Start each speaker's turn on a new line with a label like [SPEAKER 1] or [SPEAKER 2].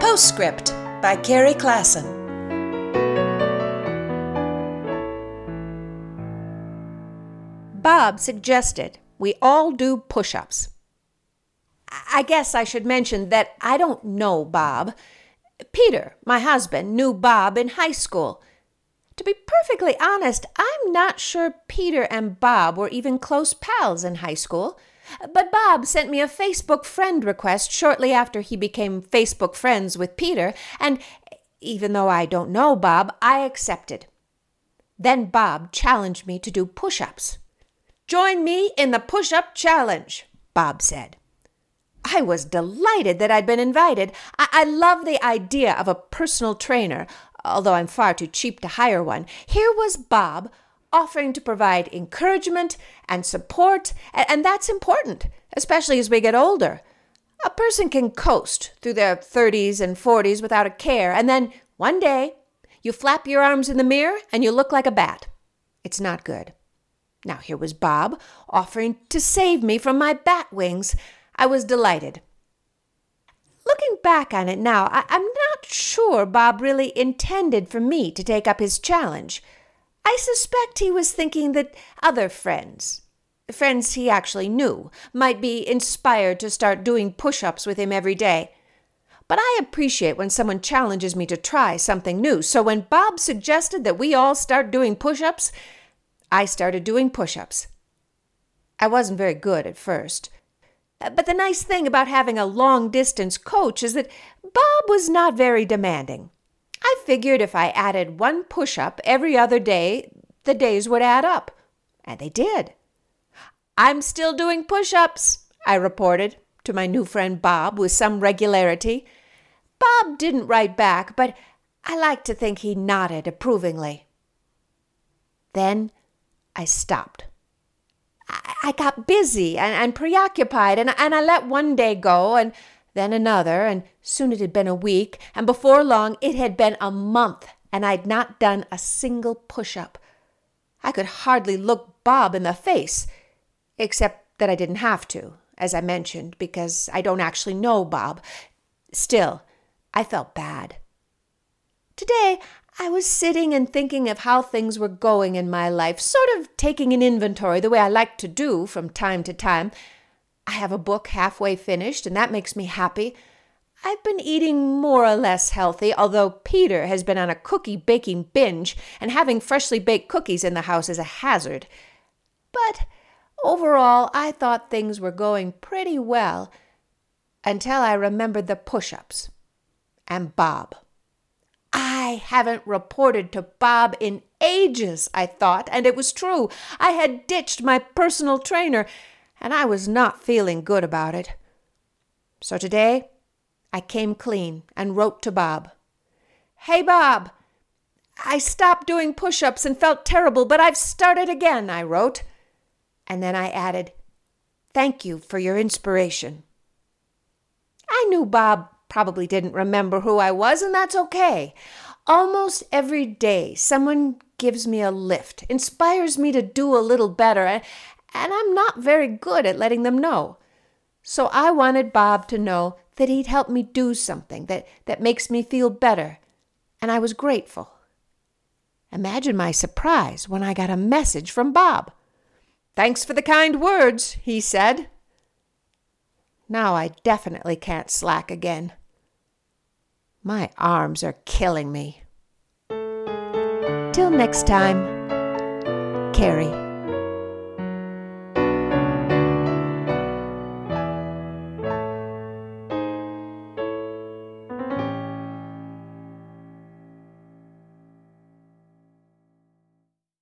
[SPEAKER 1] Postscript by Carrie Klassen.
[SPEAKER 2] Bob suggested we all do push ups. I guess I should mention that I don't know Bob. Peter, my husband, knew Bob in high school. To be perfectly honest, I'm not sure Peter and Bob were even close pals in high school. But Bob sent me a Facebook friend request shortly after he became Facebook friends with Peter, and even though I don't know Bob, I accepted. Then Bob challenged me to do push ups. Join me in the push up challenge, Bob said. I was delighted that I'd been invited. I-, I love the idea of a personal trainer, although I'm far too cheap to hire one. Here was Bob offering to provide encouragement and support, and, that's important, especially as we get older. A person can coast through their 30s and 40s without a care, and then one day you flap your arms in the mirror and you look like a bat. It's not good. Now, here was Bob offering to save me from my bat wings. I was delighted. Looking back on it now, I- am not sure Bob really intended for me to take up his challenge. I suspect he was thinking that other friends, friends he actually knew, might be inspired to start doing push ups with him every day. But I appreciate when someone challenges me to try something new, so when Bob suggested that we all start doing push ups, I started doing push ups. I wasn't very good at first. But the nice thing about having a long distance coach is that Bob was not very demanding. I figured if I added one push up every other day, the days would add up. And they did. I'm still doing push ups, I reported to my new friend Bob with some regularity. Bob didn't write back, but I like to think he nodded approvingly. Then I stopped. I, got busy and, and preoccupied, and, and I let one day go, and then another, and soon it had been a week, and before long it had been a month, and I'd not done a single push up. I could hardly look Bob in the face, except that I didn't have to, as I mentioned, because I don't actually know Bob. Still, I felt bad. Today, I was sitting and thinking of how things were going in my life, sort of taking an inventory the way I like to do from time to time. I have a book halfway finished, and that makes me happy. I've been eating more or less healthy, although Peter has been on a cookie baking binge, and having freshly baked cookies in the house is a hazard. But overall, I thought things were going pretty well until I remembered the push ups and Bob. I haven't reported to Bob in ages, I thought, and it was true. I had ditched my personal trainer, and I was not feeling good about it. So today, I came clean and wrote to Bob. Hey, Bob, I stopped doing push ups and felt terrible, but I've started again, I wrote. And then I added, Thank you for your inspiration. I knew Bob probably didn't remember who I was, and that's okay. Almost every day, someone gives me a lift, inspires me to do a little better, and, I'm not very good at letting them know. So I wanted Bob to know that he'd help me do something that, that makes me feel better, and I was grateful. Imagine my surprise when I got a message from Bob. Thanks for the kind words, he said. Now I definitely can't slack again. My arms are killing me. Till next time, Carrie.